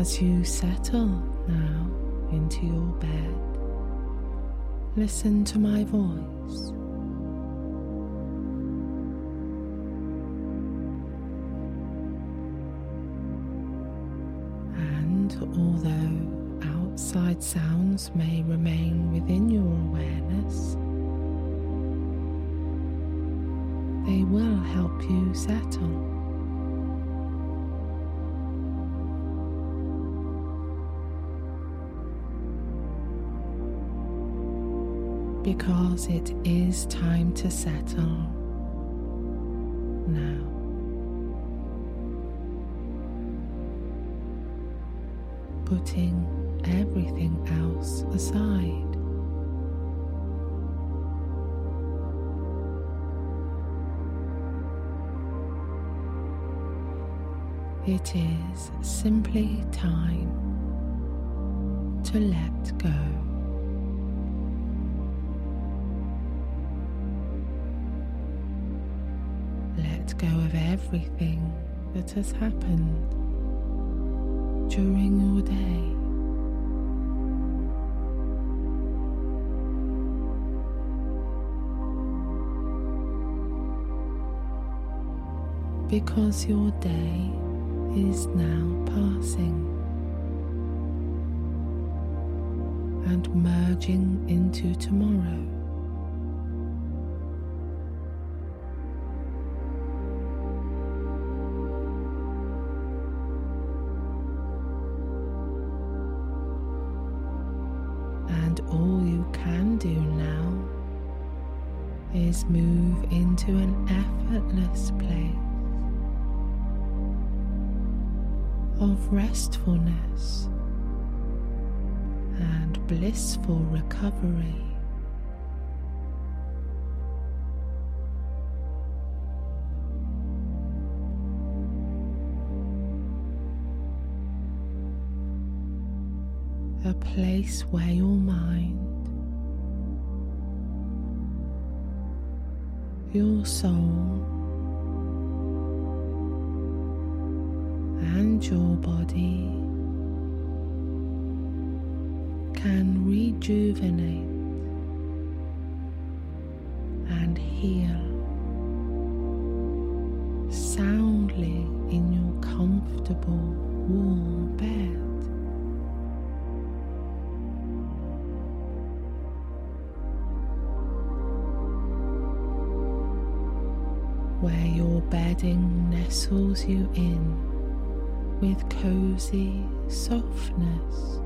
As you settle now into your bed, listen to my voice. And although outside sounds may remain within your awareness, they will help you settle. Because it is time to settle now. Putting everything else aside. It is simply time to let go. Go of everything that has happened during your day. Because your day is now passing and merging into tomorrow. Restfulness and blissful recovery. A place where your mind, your soul, and your body can rejuvenate and heal soundly in your comfortable warm bed. Where your bedding nestles you in with cozy softness.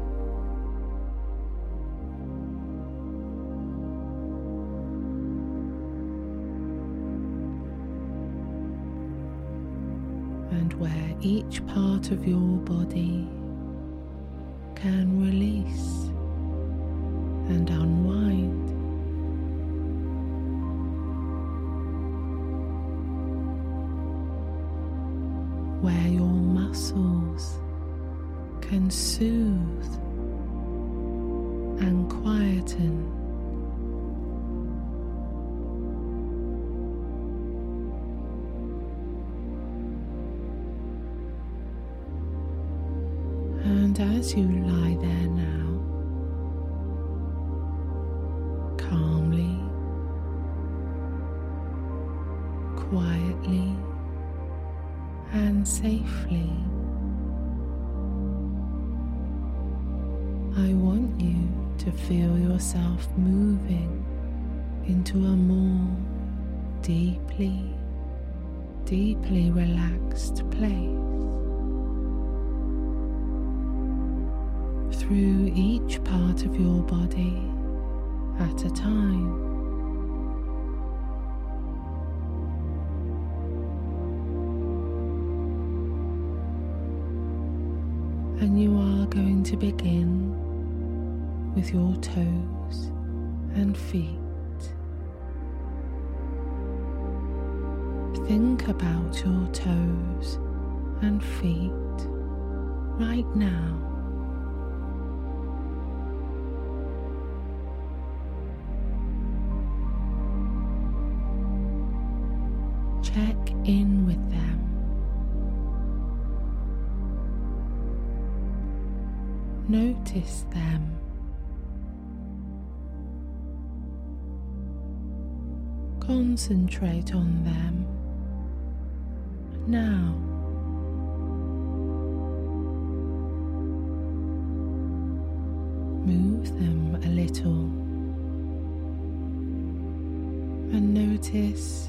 And where each part of your body can release and unwind. Lie there now, calmly, quietly, and safely. I want you to feel yourself moving into a more deeply, deeply relaxed place. Through each part of your body at a time. And you are going to begin with your toes and feet. Think about your toes and feet right now. In with them. notice them. Concentrate on them now. Move them a little and notice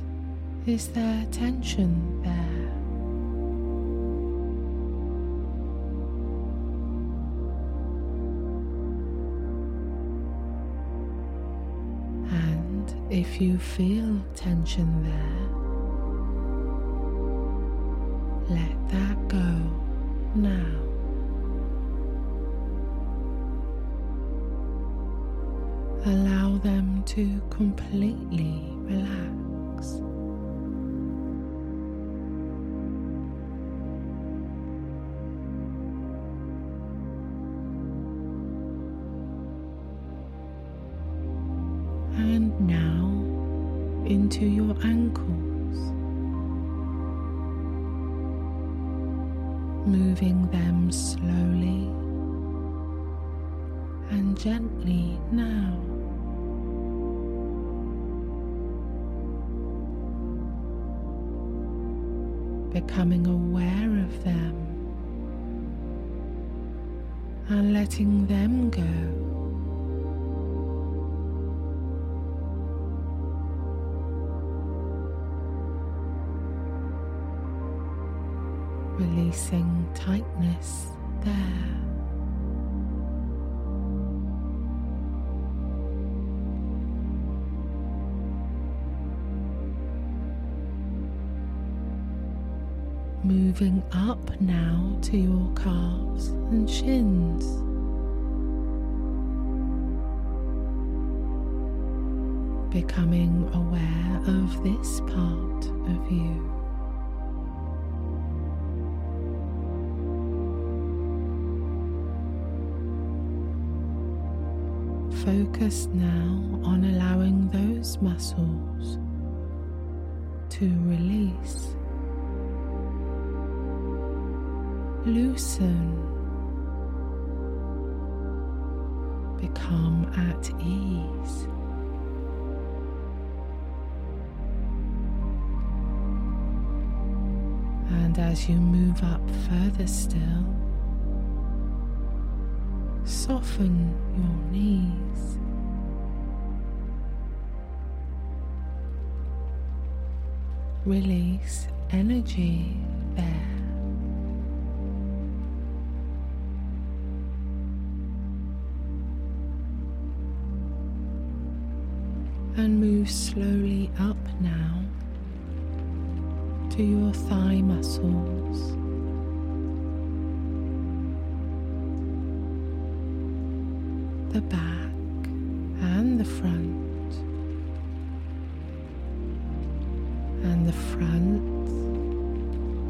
is there tension there? And if you feel tension there, And now into your ankles, moving them slowly and gently now. Becoming aware of them and letting them go. Releasing tightness there. Moving up now to your calves and shins. Becoming aware of this part of you. Focus now on allowing those muscles to release, loosen, become at ease. And as you move up further still, soften your knees. Release energy and the front, and the front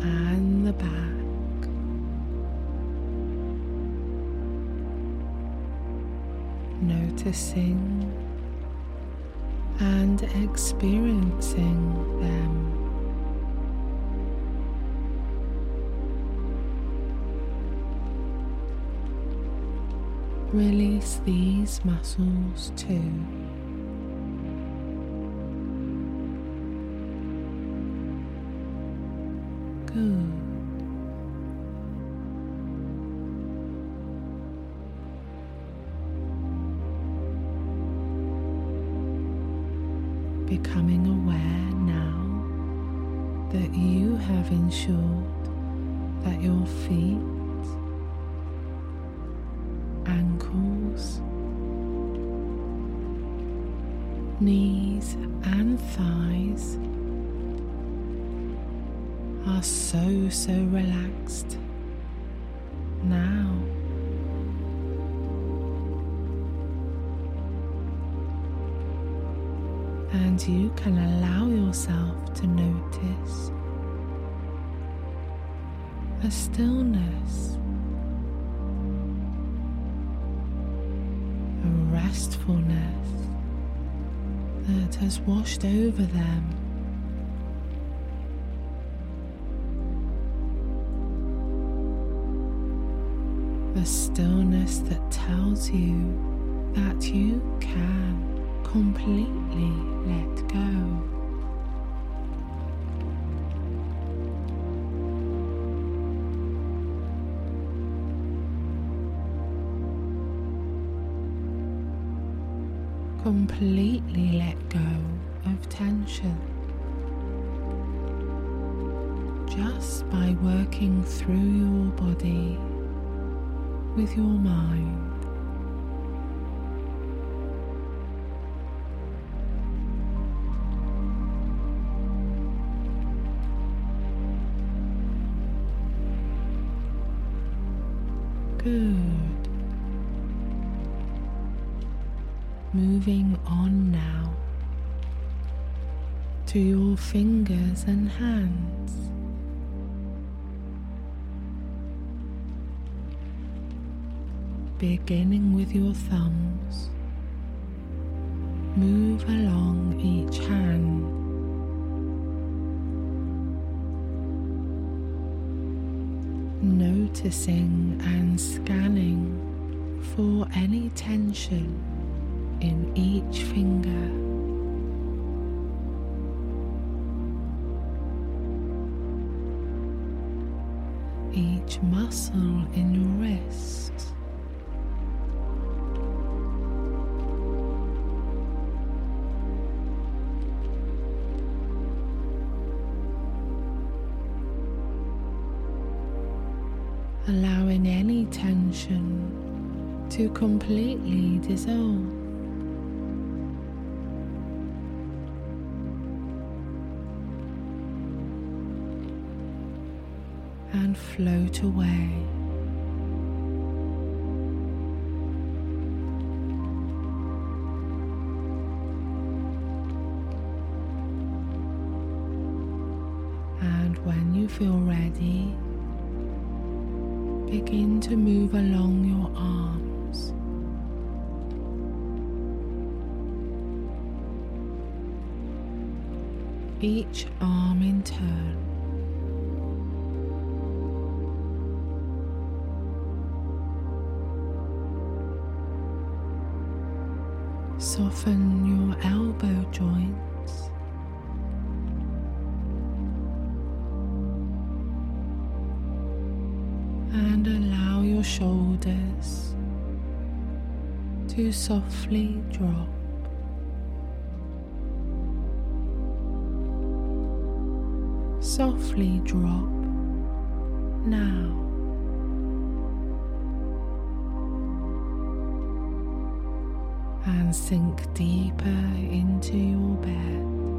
and the back. Noticing and experiencing them. Release these muscles too. Good. Good. Moving on now to your fingers and hands. Beginning with your thumbs, move along each hand. noticing and scanning for any tension in each finger. Each muscle in your wrist. softly drop now. And sink deeper into your bed.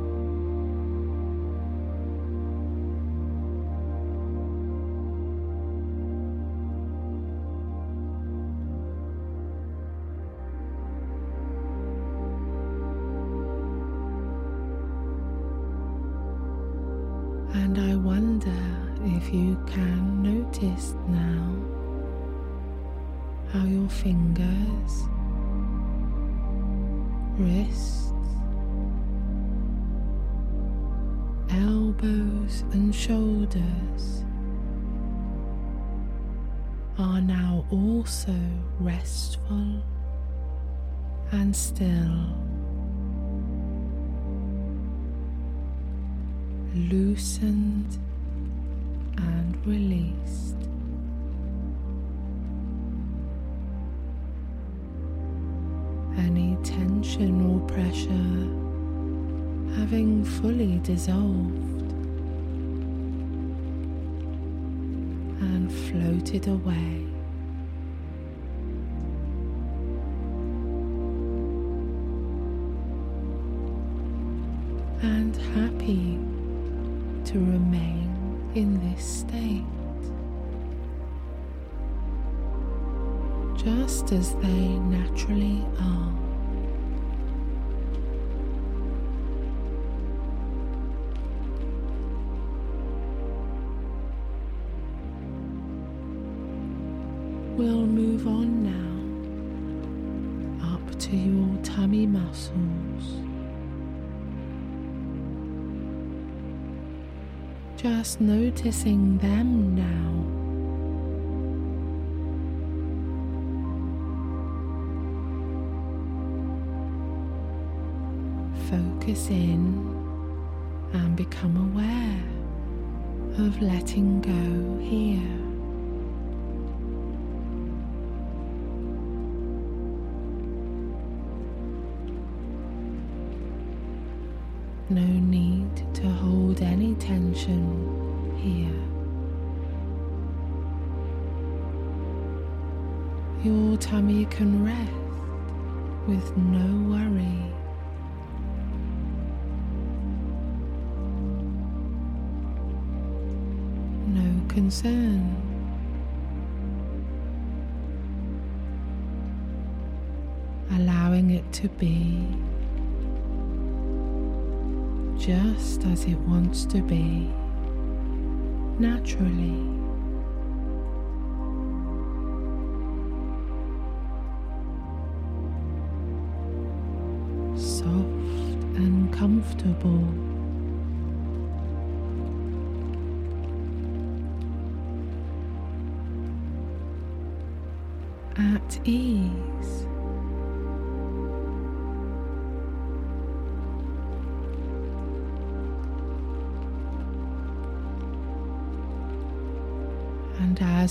noticing them now. Focus in and become aware of letting go here.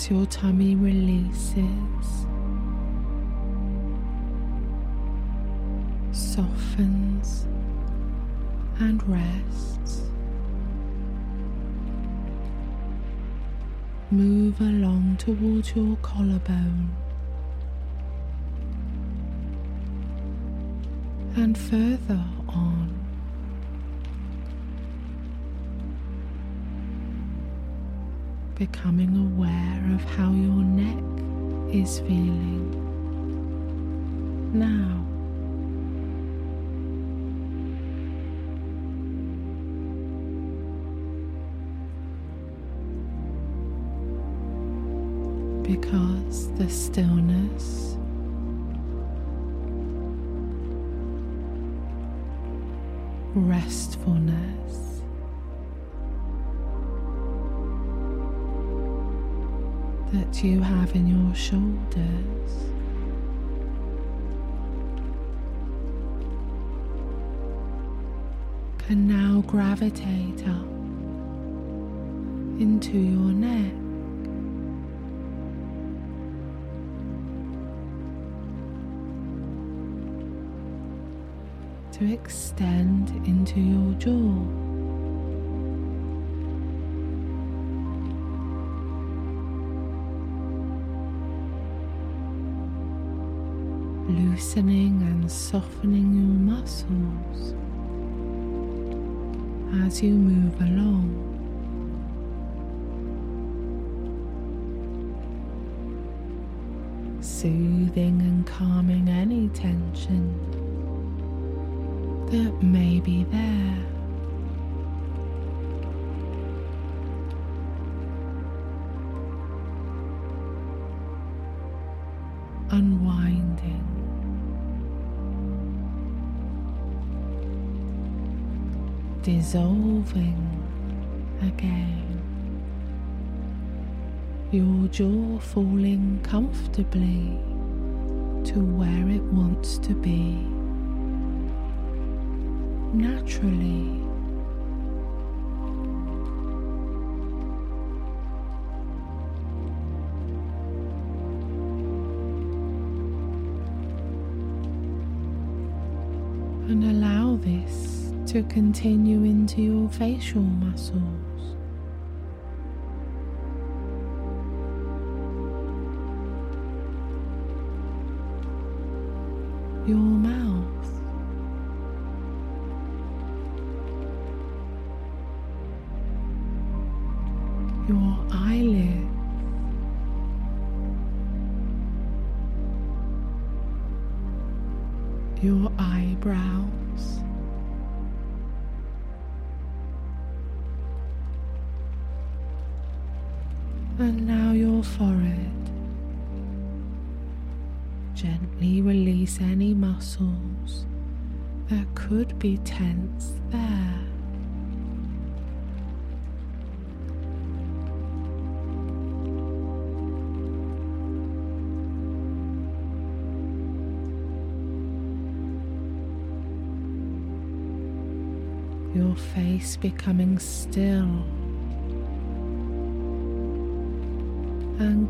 Your tummy restfulness that you have in your shoulders. Can now gravitate up into your neck. To extend into your jaw. loosening and softening your muscles as you move along. Soothing and calming any tension that may be there. Unwinding. dissolving again, your jaw falling comfortably to where it wants to be naturally. And allow this to continue into your facial muscles. And now your forehead. Gently release any muscles that could be tense there. your face becoming still and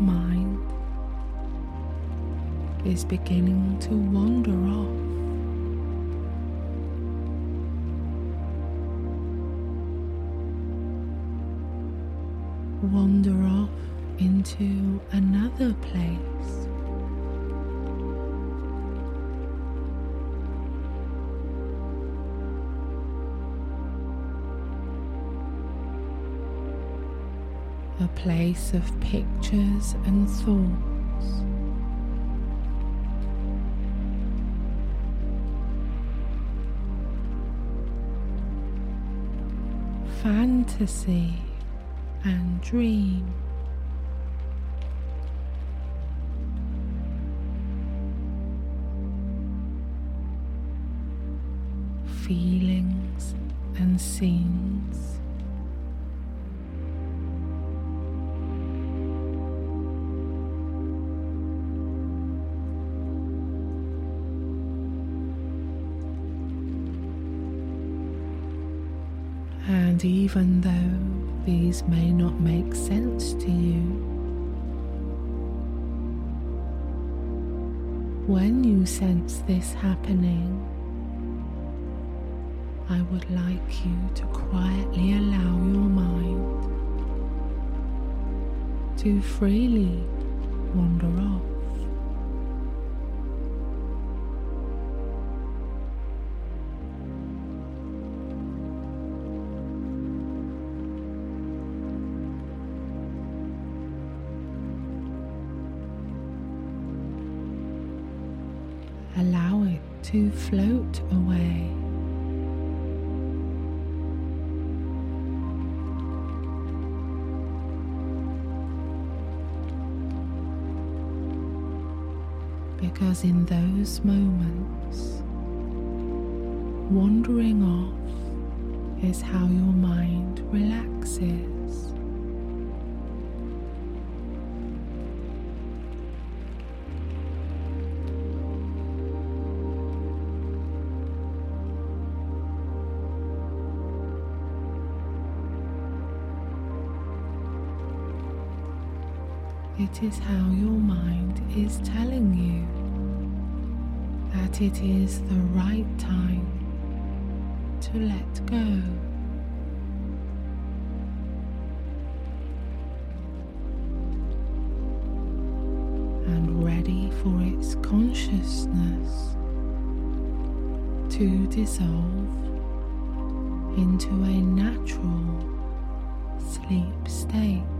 mind is beginning to wander off. Wander off into another place. Place of pictures and thoughts. Fantasy and dream. Feelings and scenes. And even though these may not make sense to you, when you sense this happening, I would like you to quietly allow your mind to freely wander off. Because in those moments, wandering off is how your mind relaxes. It is how your mind is telling you it is the right time to let go. And ready for its consciousness to dissolve into a natural sleep state.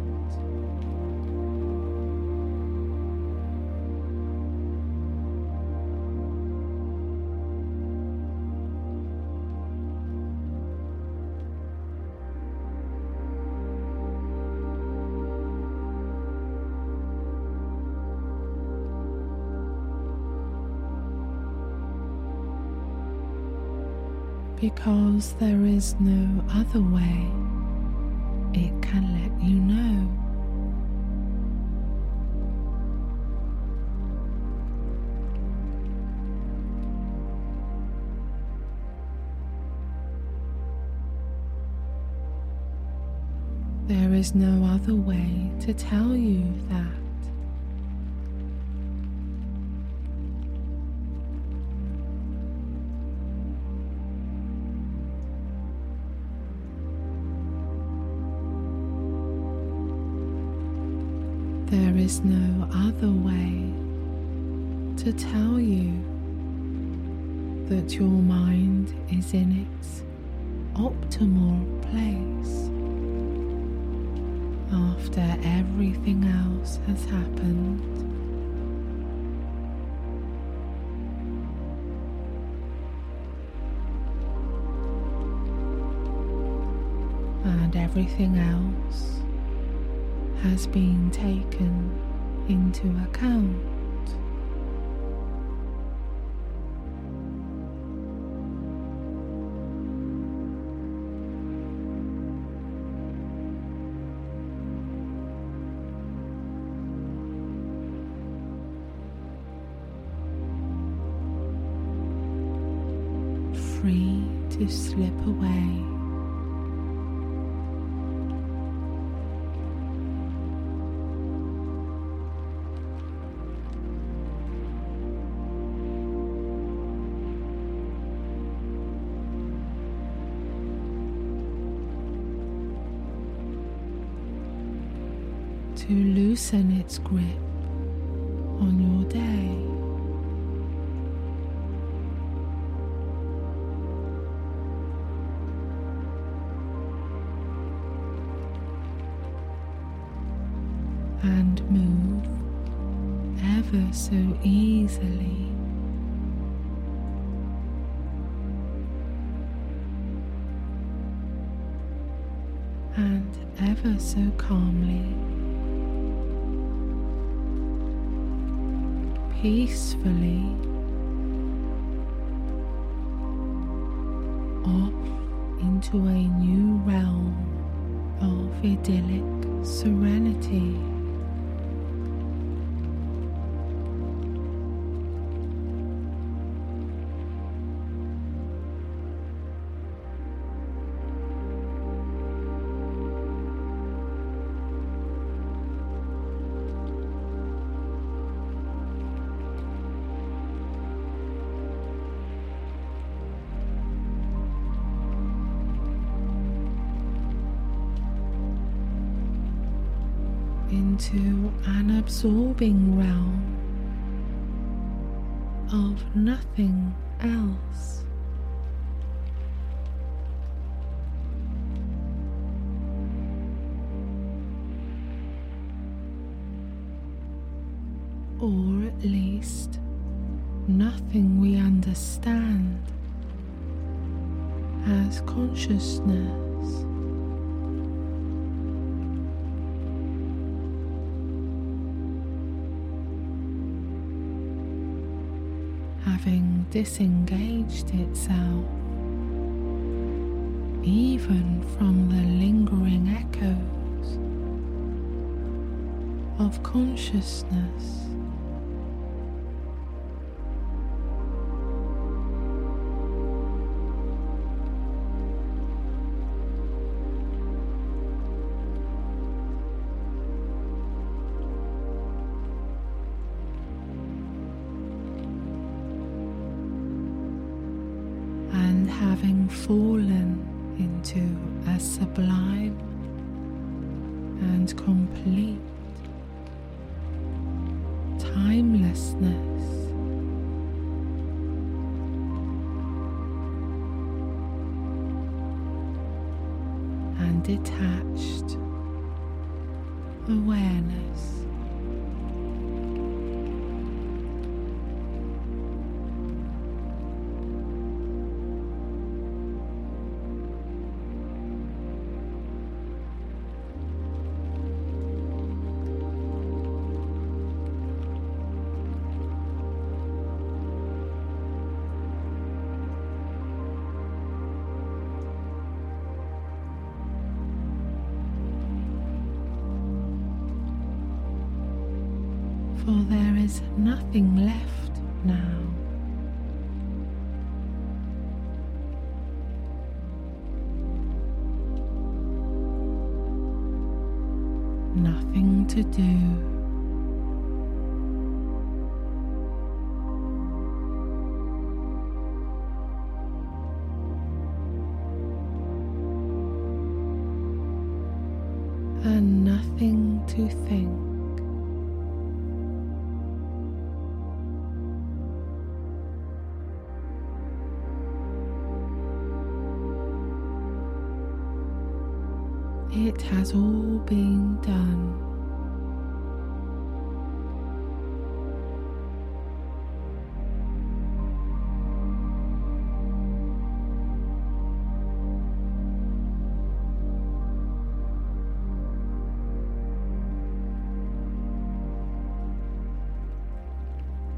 Because there is no other way it can let you know. There is no other way to tell you to loosen its grip on your day. And move ever so easily. And ever so calmly. Peacefully off into a new realm of idyllic serenity. Nothing we understand as consciousness. having disengaged itself even from the lingering echoes of consciousness. It has all been done.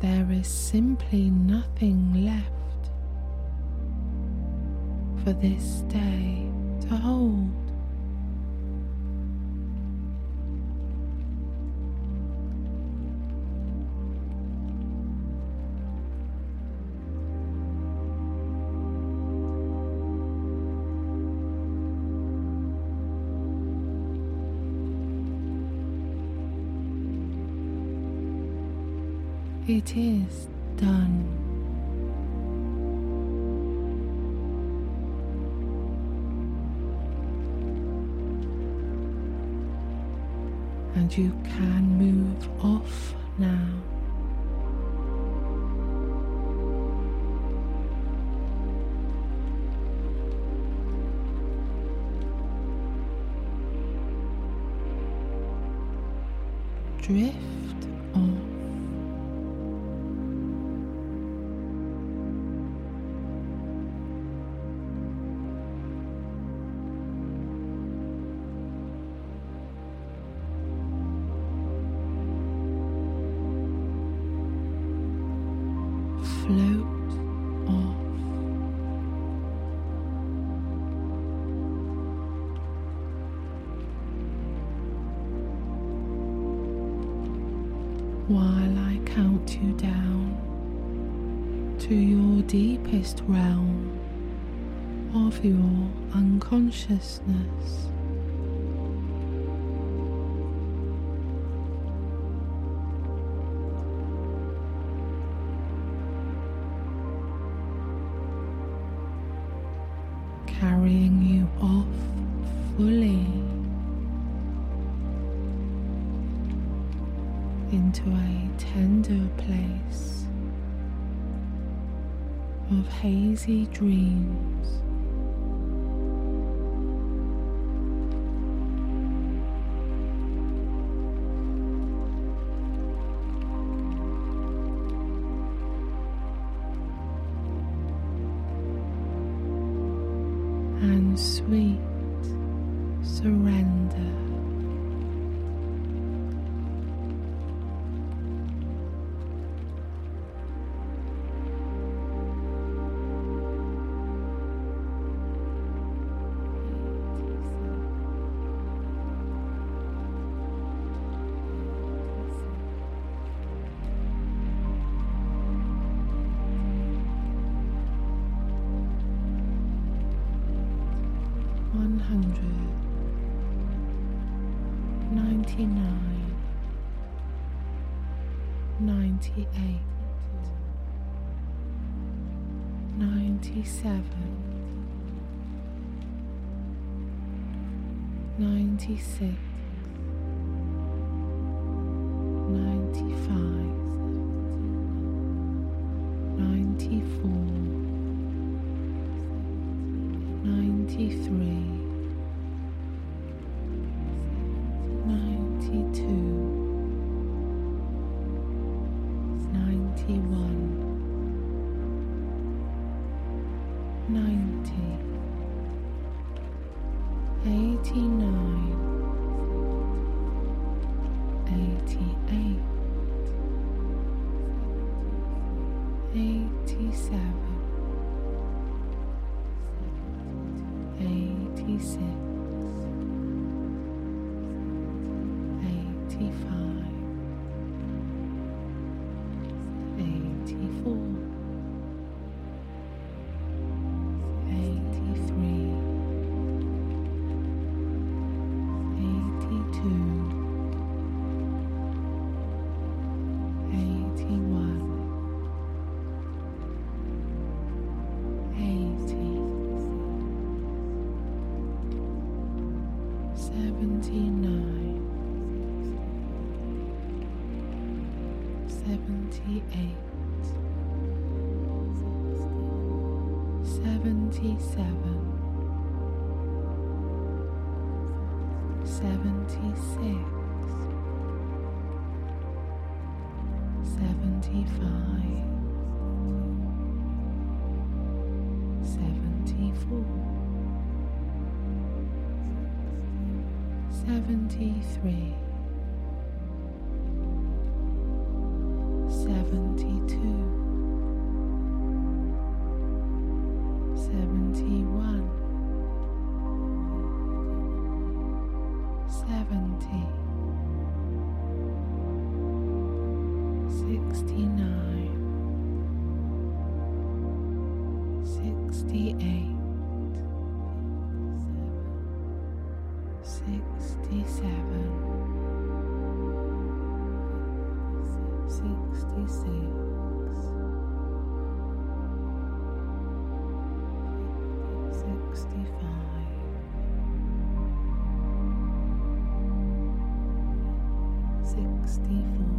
There is simply nothing left for this day It is done. And you can move off now. Carrying you off fully into a tender place of hazy dreams. Sixty-four,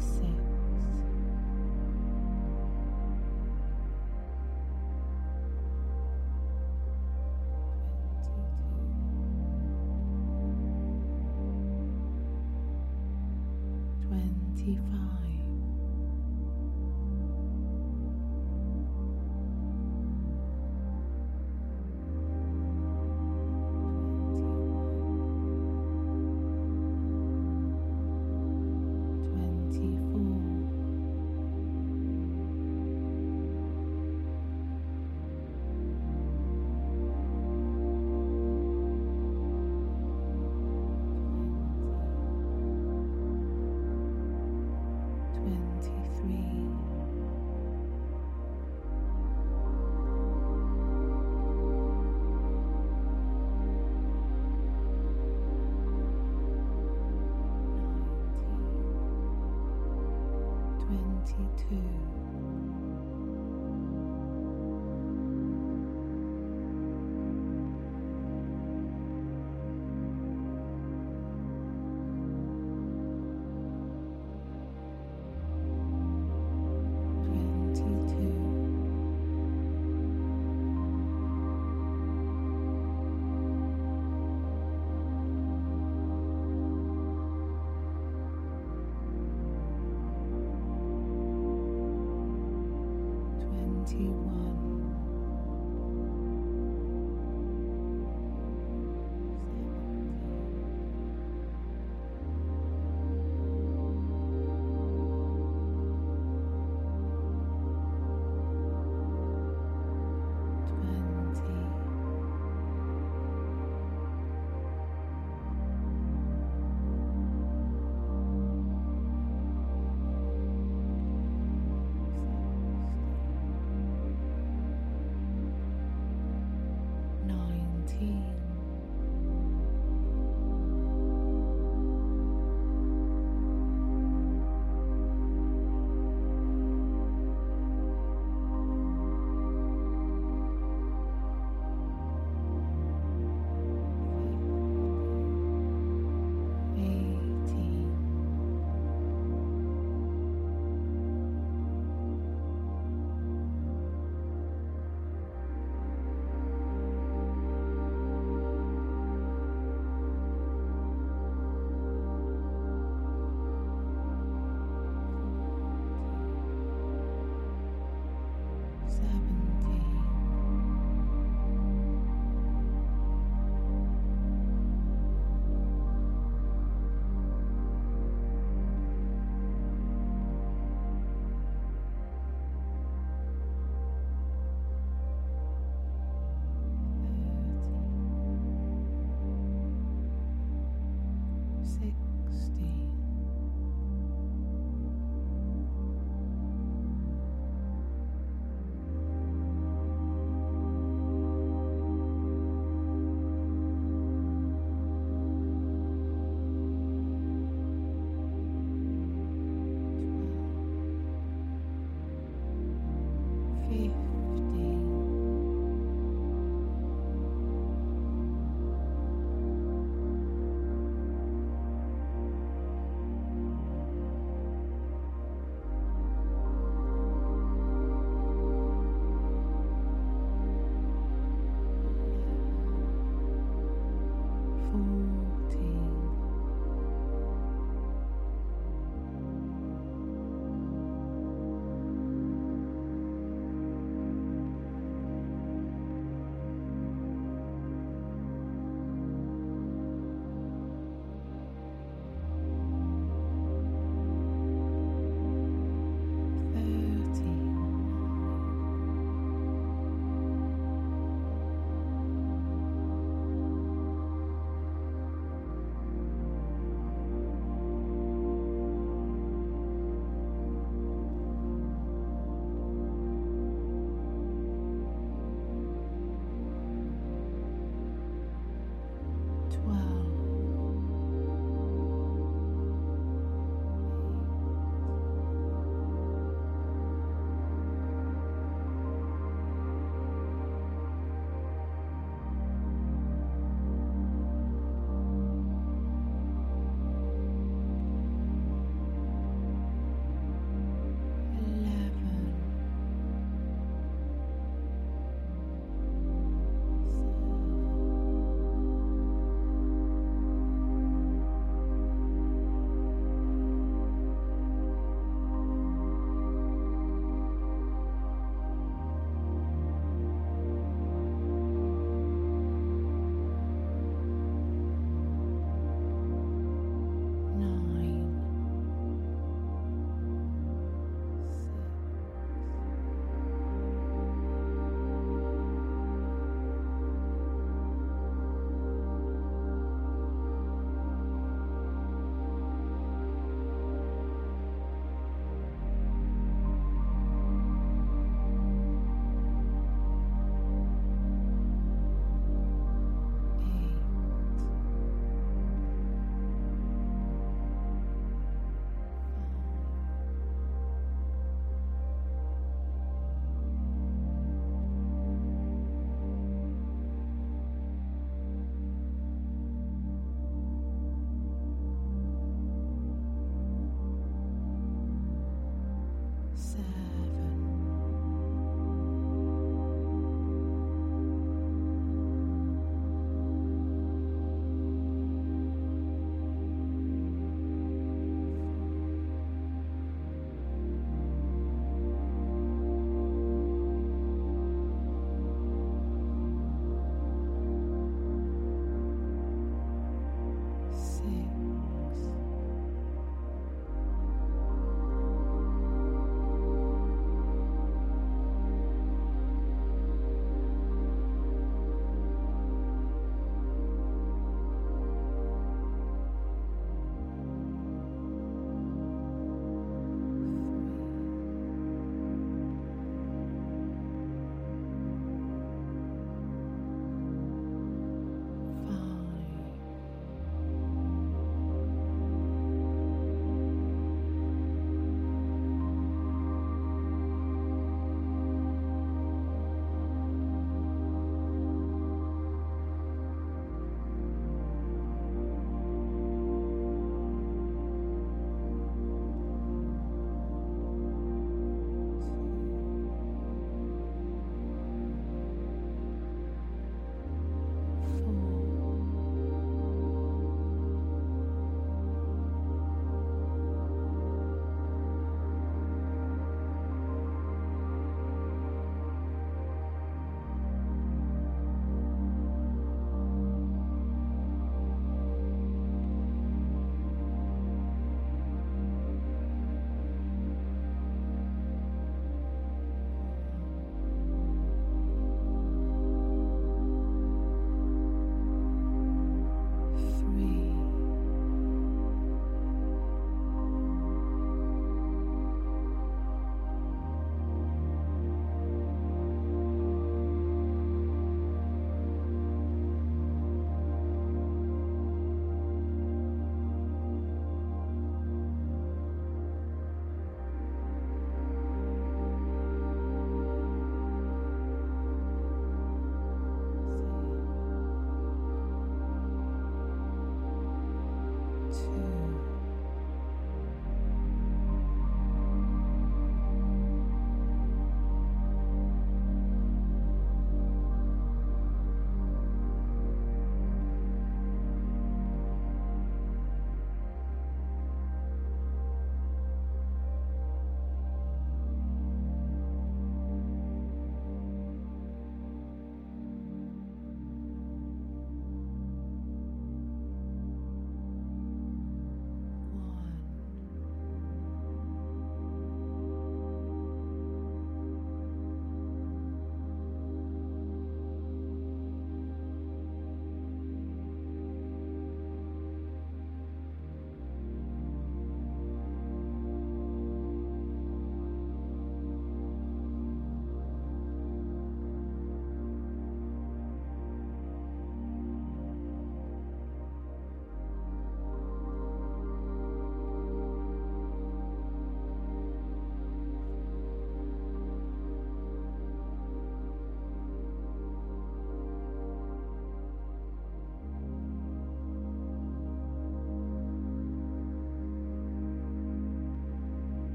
Twenty-six.